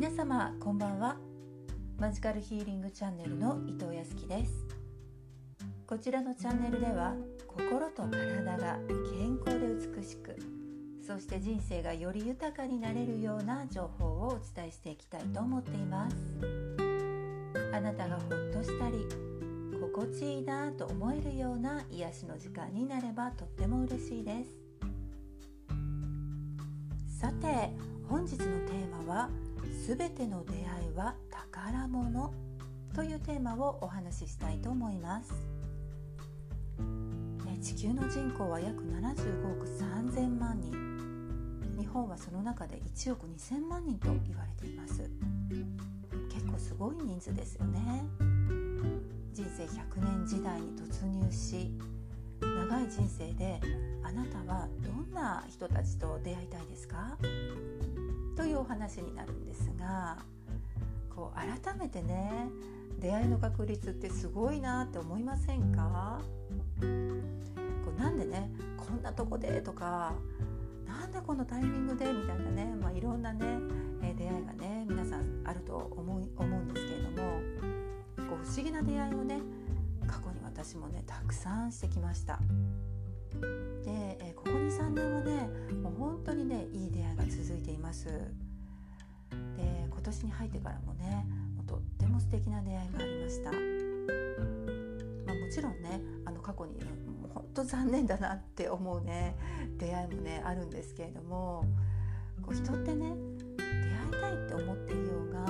皆様こんばんは。マジカルヒーリングチャンネルの伊藤康樹です。こちらのチャンネルでは心と体が健康で美しくそして人生がより豊かになれるような情報をお伝えしていきたいと思っています。あなたがほっとしたり心地いいなと思えるような癒しの時間になればとっても嬉しいです。さて本日のテーマは「すべての出会いは宝物」というテーマをお話ししたいと思います。地球の人口は約75億3000万人。日本はその中で1億2000万人と言われています。結構すごい人数ですよね。人生100年時代に突入し長い人生であなたはどんな人たちと出会いたいですか？いうお話になるんですがこう改めてね出会いの確率ってすごいなって思いませんか？こうなんでねこんなとこでとかなんでこのタイミングでみたいなね、まあ、いろんなね、え出会いがね皆さんあると思う思うんですけれどもこう不思議な出会いをね過去に私もねたくさんしてきました。で、えここ23年はねもう本当にねいい出会いが続いています。で今年に入ってからもねもうとっても素敵な出会いがありました、まあ、もちろんねあの過去にもう本当残念だなって思うね出会いもねあるんですけれどもこう人ってね出会いたいって思っていようが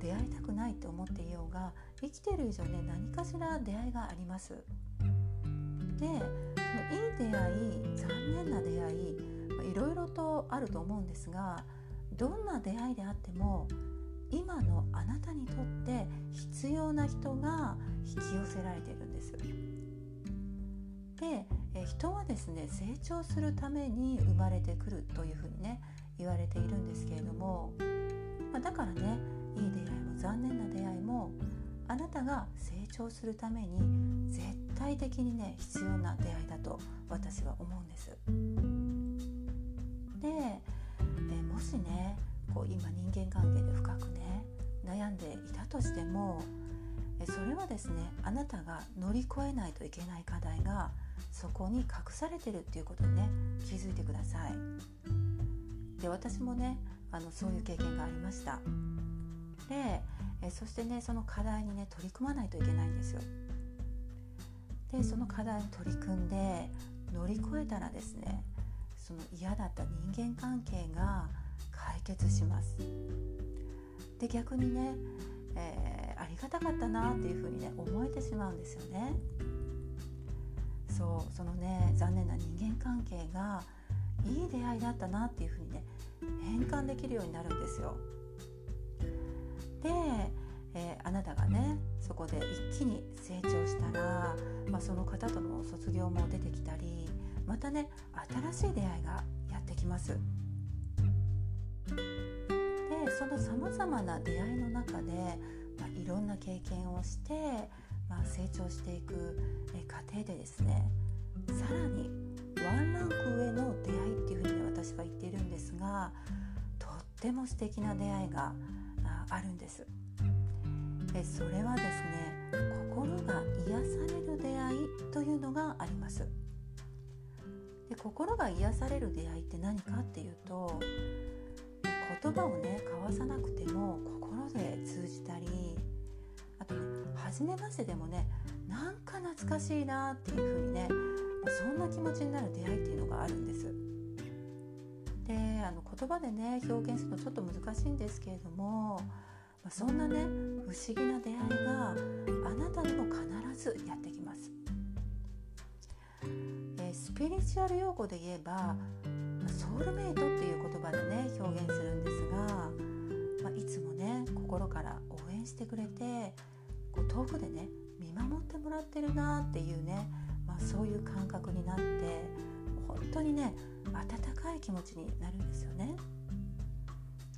出会いたくないって思っていようが生きてる以上ね何かしら出会いがあります。でそのいい出会い残念な出会いいろいろとあると思うんですがどんな出会いであっても今のあなたにとって必要な人が引き寄せられているんです。で人はですね成長するために生まれてくるというふうにね言われているんですけれども、まあ、だからねいい出会いも残念な出会いもあなたが成長するために絶対的にね必要な出会いだと私は思うんです。でえもしねこう今人間関係で深くね悩んでいたとしてもそれはですねあなたが乗り越えないといけない課題がそこに隠されてるっていうことにね気づいてください。で私もねあのそういう経験がありました。でえそしてねその課題にね取り組まないといけないんですよ。でその課題に取り組んで乗り越えたらですねその嫌だった人間関係が解決します。で逆にね、えー、ありがたかったなっていうふうにね思えてしまうんですよね。そうそのね残念な人間関係がいい出会いだったなっていうふうにね変換できるようになるんですよ。で、えー、あなたがねそこで一気に成長したら、まあ、その方との卒業も出てきたりまたね新しい出会いがやってきます。でそのさまざまな出会いの中で、まあ、いろんな経験をして、まあ、成長していく過程でですねさらにワンランク上の出会いっていうふうに私は言っているんですがとっても素敵な出会いがあるんですえそれはですね心が癒される出会いというのがあります。で心が癒される出会いって何かっていうと言葉をね交わさなくても心で通じたりあとね初めましてでもねなんか懐かしいなっていう風にねそんな気持ちになる出会いっていうのがあるんです。であの言葉でね表現するのちょっと難しいんですけれどもまそんなね不思議な出会いがあなたにも必ずやってきます、え、スピリチュアル用語で言えばソウルメイトっていう言葉でね表現するんですが、まあ、いつもね心から応援してくれてこう遠くでね見守ってもらってるなっていうね、まあ、そういう感覚になって本当にね温かい気持ちになるんですよね。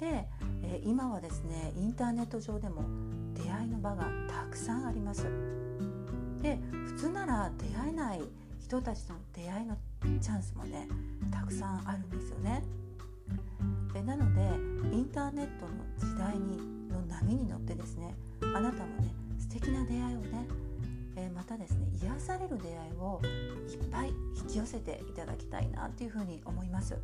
で、え今はですねインターネット上でも出会いの場がたくさんありますで普通なら出会えない人たちとの出会いのチャンスもねたくさんあるんですよねでなのでインターネットの時代にの波に乗ってですねあなたもね素敵な出会いをね、えー、またですね癒される出会いをいっぱい引き寄せていただきたいなっていうふうに思います。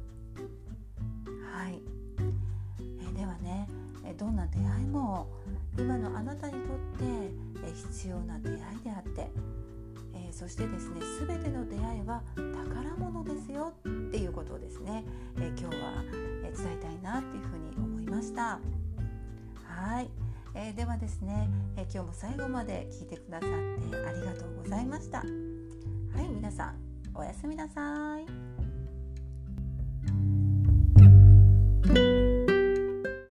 どんな出会いも今のあなたにとって必要な出会いであって、えそしてですね全ての出会いは宝物ですよっていうことをですね、え今日は伝えたいなっていうふうに思いました。はい、えー、ではですね、え今日も最後まで聞いてくださってありがとうございました。はい、皆さんおやすみなさい。